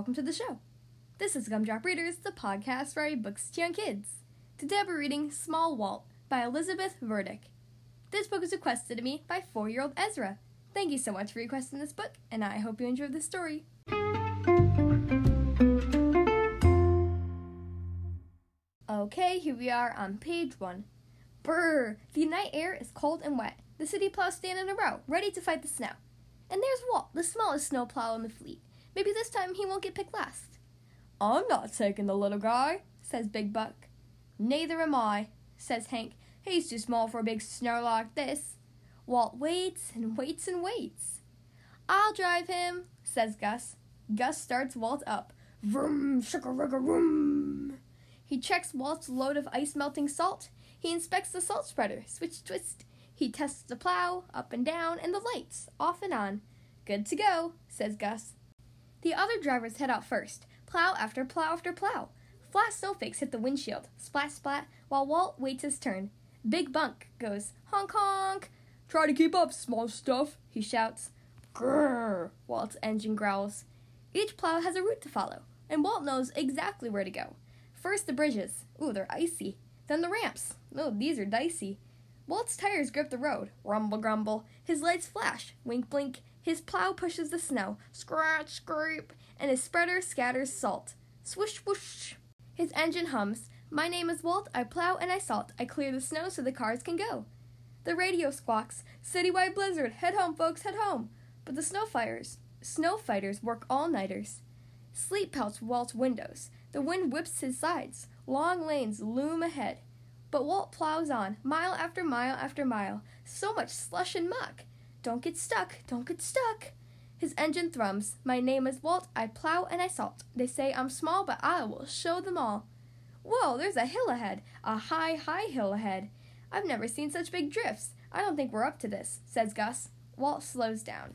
welcome to the show. This is Gumdrop Readers, the podcast for books to young kids. Today be reading Small Walt by Elizabeth Verdick. This book was requested to me by four year old Ezra. Thank you so much for requesting this book, and I hope you enjoyed the story. Okay, here we are on page one. Brr! The night air is cold and wet. The city plows stand in a row, ready to fight the snow. And there's Walt, the smallest snowplow in the fleet. Maybe this time he won't get picked last. I'm not taking the little guy, says Big Buck. Neither am I, says Hank. He's too small for a big snow like this. Walt waits and waits and waits. I'll drive him, says Gus. Gus starts Walt up. Vroom, shaka vroom. He checks Walt's load of ice melting salt. He inspects the salt spreader. Switch, twist. He tests the plow, up and down, and the lights, off and on. Good to go, says Gus. The other drivers head out first, plow after plow after plow. Flat snowflakes hit the windshield, splat splat, while Walt waits his turn. Big Buck goes, honk honk. Try to keep up, small stuff, he shouts. Grrr, Walt's engine growls. Each plow has a route to follow, and Walt knows exactly where to go. First the bridges, ooh, they're icy. Then the ramps, oh, these are dicey. Walt's tires grip the road. Rumble grumble. His lights flash. Wink blink. His plow pushes the snow. Scratch scrape. And his spreader scatters salt. Swish whoosh. His engine hums. My name is Walt. I plow and I salt. I clear the snow so the cars can go. The radio squawks. Citywide blizzard. Head home, folks. Head home. But the snow fighters, snow fighters work all nighters. Sleet pelts Walt's windows. The wind whips his sides. Long lanes loom ahead. But Walt plows on, mile after mile after mile. So much slush and muck. Don't get stuck, don't get stuck. His engine thrums. My name is Walt. I plow and I salt. They say I'm small, but I will show them all. Whoa, there's a hill ahead. A high, high hill ahead. I've never seen such big drifts. I don't think we're up to this, says Gus. Walt slows down.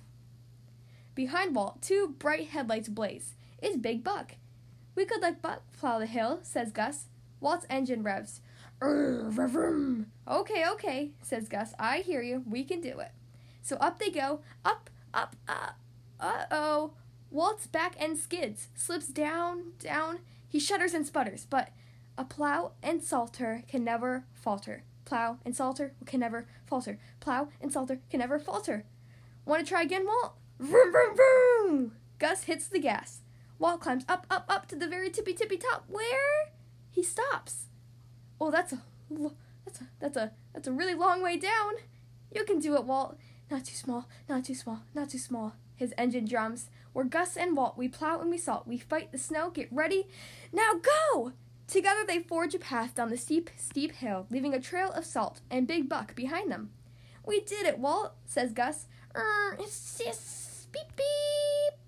Behind Walt, two bright headlights blaze. It's Big Buck. We could let Buck plow the hill, says Gus. Walt's engine revs. Okay, okay, says Gus. I hear you. We can do it. So up they go. Up, up, up. Uh oh. Walt's back end skids, slips down, down. He shudders and sputters, but a plow and salter can never falter. Plow and salter can never falter. Plow and salter can never falter. Want to try again, Walt? Vroom, vroom, vroom! Gus hits the gas. Walt climbs up, up, up to the very tippy, tippy top. Where? He stops. Oh, that's a that's a that's a that's a really long way down. You can do it, Walt. Not too small, not too small, not too small. His engine drums. We're Gus and Walt. We plow and we salt. We fight the snow. Get ready. Now go! Together they forge a path down the steep, steep hill, leaving a trail of salt and Big Buck behind them. We did it, Walt, says Gus. Er, it's just beep beep.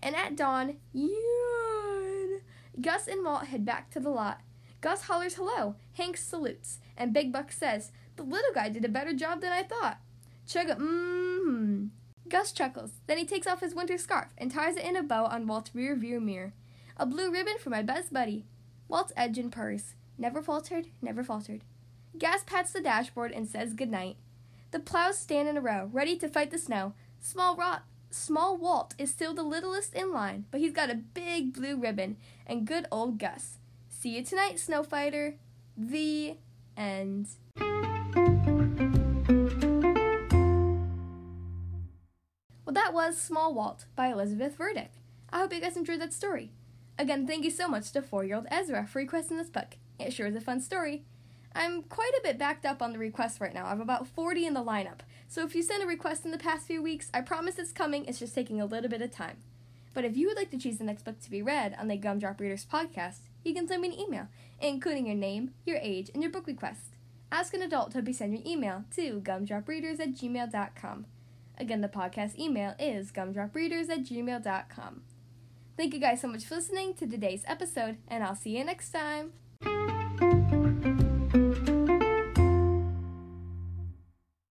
And at dawn, yawn. Gus and Walt head back to the lot. Gus hollers hello, Hank salutes, and Big Buck says, The little guy did a better job than I thought. Chugga, mmm. Gus chuckles. Then he takes off his winter scarf and ties it in a bow on Walt's rear view mirror. A blue ribbon for my best buddy. Walt's edge and purrs. Never faltered, never faltered. Gus pats the dashboard and says goodnight. The plows stand in a row, ready to fight the snow. Small rot, small Walt is still the littlest in line, but he's got a big blue ribbon and good old Gus. See you tonight, Snow Fighter. The end. That was Small Walt by Elizabeth Verdick. I hope you guys enjoyed that story. Again, thank you so much to four year old Ezra for requesting this book. It sure is a fun story. I'm quite a bit backed up on the requests right now. I have about 40 in the lineup. So if you sent a request in the past few weeks, I promise it's coming. It's just taking a little bit of time. But if you would like to choose the next book to be read on the Gumdrop Readers podcast, you can send me an email, including your name, your age, and your book request. Ask an adult to be send your email to gumdropreaders at gmail.com. Again, the podcast email is gumdropreaders at gmail.com. Thank you guys so much for listening to today's episode, and I'll see you next time.